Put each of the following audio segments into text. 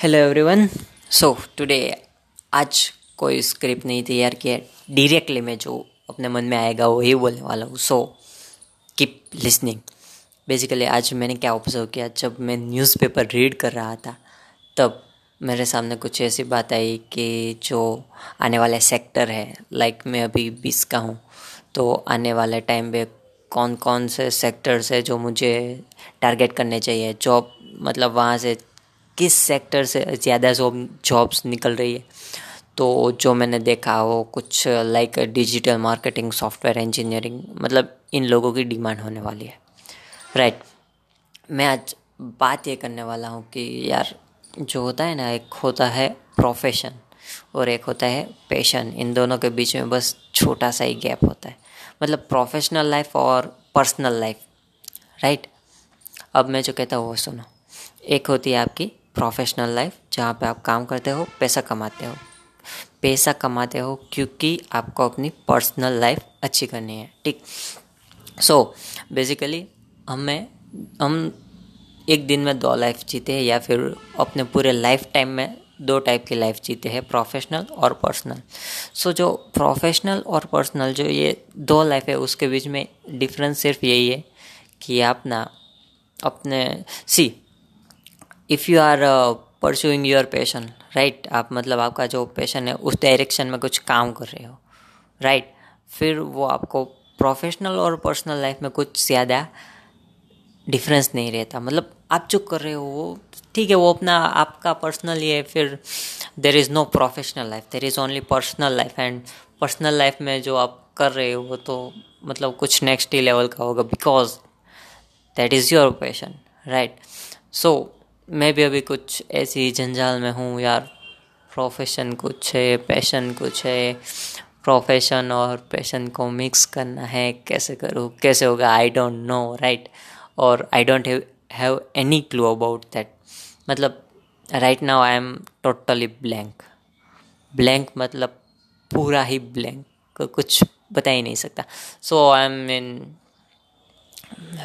Hello everyone so today आज कोई script नहीं तैयार किया डायरेक्टली मैं जो अपने मन में आएगा, वो ही बोलने वाला हूँ. सो कीप लिसनिंग बेसिकली आज मैंने क्या ऑब्ज़र्व किया? जब मैं न्यूज़पेपर रीड कर रहा था, तब मेरे सामने कुछ ऐसी बात आई कि जो आने वाले सेक्टर है लाइक like मैं अभी बीस का हूँ तो आने वाले टाइम पे कौन कौन से सेक्टर्स है जो मुझे टारगेट करने चाहिए? जॉब मतलब वहाँ से किस सेक्टर से ज़्यादा जॉब जॉब्स निकल रही है? तो जो मैंने देखा, वो कुछ like digital marketing software engineering मतलब इन लोगों की डिमांड होने वाली है। राइट मैं आज बात ये करने वाला हूँ कि यार, जो होता है ना, एक होता है प्रोफेशन और एक होता है पैशन इन दोनों के बीच में बस छोटा सा ही गैप होता है। मतलब प्रोफेशनल लाइफ और पर्सनल लाइफ राइट अब मैं जो कहता हूँ, वो सुनो। एक होती है आपकी प्रोफेशनल लाइफ जहाँ पे आप काम करते हो पैसा कमाते हो। पैसा कमाते हो क्योंकि आपको अपनी पर्सनल लाइफ अच्छी करनी है ठीक? सो बेसिकली हमें हम एक दिन में दो लाइफ जीते हैं या फिर अपने पूरे लाइफ टाइम में दो टाइप की लाइफ जीते हैं प्रोफेशनल और पर्सनल सो so, जो प्रोफेशनल और पर्सनल जो ये दो लाइफ है उसके बीच में डिफरेंस सिर्फ़ यही है कि आप ना अपने see if you are pursuing your passion right आप मतलब आपका जो पैशन है, उस डायरेक्शन में कुछ काम कर रहे हो राइट right? फिर वो आपको प्रोफेशनल और पर्सनल लाइफ में कुछ ज़्यादा डिफरेंस नहीं रहता। मतलब आप जो कर रहे हो, वो ठीक है, वो अपना आपका पर्सनल ही है, फिर there is no professional life there is only personal life and personal life में जो आप कर रहे हो, वो तो मतलब कुछ नेक्स्ट ही लेवल का होगा because that is your passion right so मैं भी अभी कुछ ऐसी जंजाल में हूँ यार। प्रोफेशन कुछ है पैशन कुछ है। प्रोफेशन और पैशन को मिक्स करना है। कैसे करूँ, कैसे होगा आई डोंट नो राइट और I don't have any clue about that मतलब right now I am totally blank blank मतलब पूरा ही ब्लैंक कुछ बता ही नहीं सकता। So I am in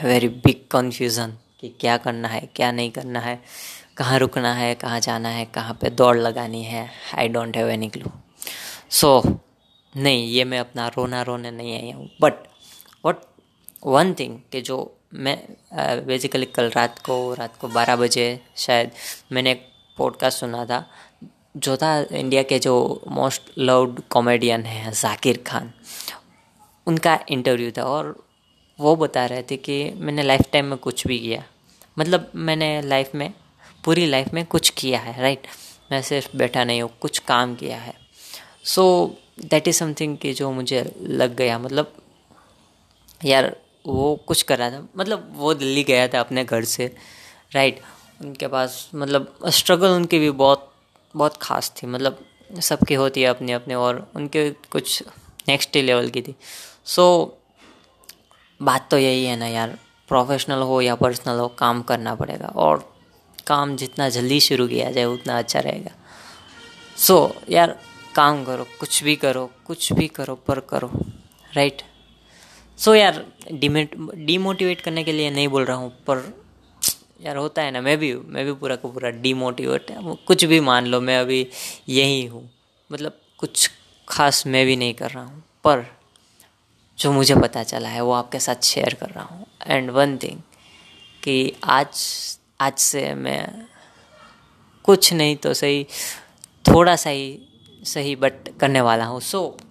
very big confusion कि क्या करना है, क्या नहीं करना है, कहाँ रुकना है, कहाँ जाना है, कहाँ पे दौड़ लगानी है I don't have any clue so नहीं, ये मैं अपना रोना रोने नहीं आया हूँ. बट वट वन थिंग कि जो मैं बेसिकली कल रात को रात को बारह बजे शायद मैंने एक पॉडकास्ट सुना था. जो था इंडिया के जो मोस्ट लव्ड कॉमेडियन हैं, जाकिर खान, उनका इंटरव्यू था और वो बता रहे थे कि मैंने लाइफ टाइम में कुछ भी किया। मतलब मैंने लाइफ में पूरी लाइफ में कुछ किया है राइट मैं सिर्फ़ बैठा नहीं हूँ कुछ काम किया है। सो दैट इज़ समथिंग कि जो मुझे लग गया। मतलब यार वो कुछ कर रहा था। मतलब वो दिल्ली गया था अपने घर से राइट उनके पास मतलब स्ट्रगल उनकी भी बहुत बहुत ख़ास थी। मतलब सबकी होती है अपने अपने और उनके कुछ नेक्स्ट लेवल की थी। सो so, बात तो यही है ना यार प्रोफेशनल हो या पर्सनल हो काम करना पड़ेगा और काम जितना जल्दी शुरू किया जाए उतना अच्छा रहेगा। सो so, यार काम करो कुछ भी करो कुछ भी करो पर करो राइट सो so, यार डिमेट डीमोटिवेट करने के लिए नहीं बोल रहा हूँ पर यार होता है ना मैं भी मैं भी पूरा का पूरा डीमोटिवेट कुछ भी मान लो मैं अभी यही हूँ मतलब कुछ खास मैं भी नहीं कर रहा हूँ पर जो मुझे पता चला है वो आपके साथ शेयर कर रहा हूँ। एंड वन थिंग कि आज आज से मैं कुछ नहीं तो सही थोड़ा सा ही सही बट करने वाला हूँ। सो so,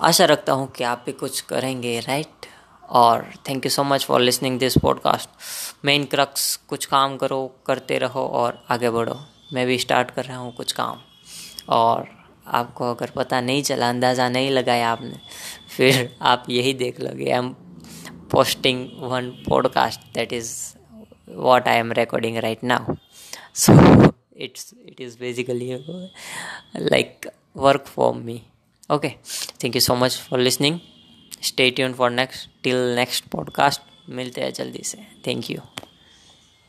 आशा रखता हूँ कि आप भी कुछ करेंगे राइट और thank you so much for listening this podcast main crux कुछ काम करो करते रहो और आगे बढ़ो। मैं भी स्टार्ट कर रहा हूँ कुछ काम। और आपको अगर पता नहीं चला, अंदाज़ा नहीं लगाया आपने, फिर आप यही देख लोगे। I am posting one podcast that is what I am recording right now so it's it is basically like work for me okay, thank you so much for listening. Stay tuned for next, till next podcast. मिलते हैं जल्दी से। Thank you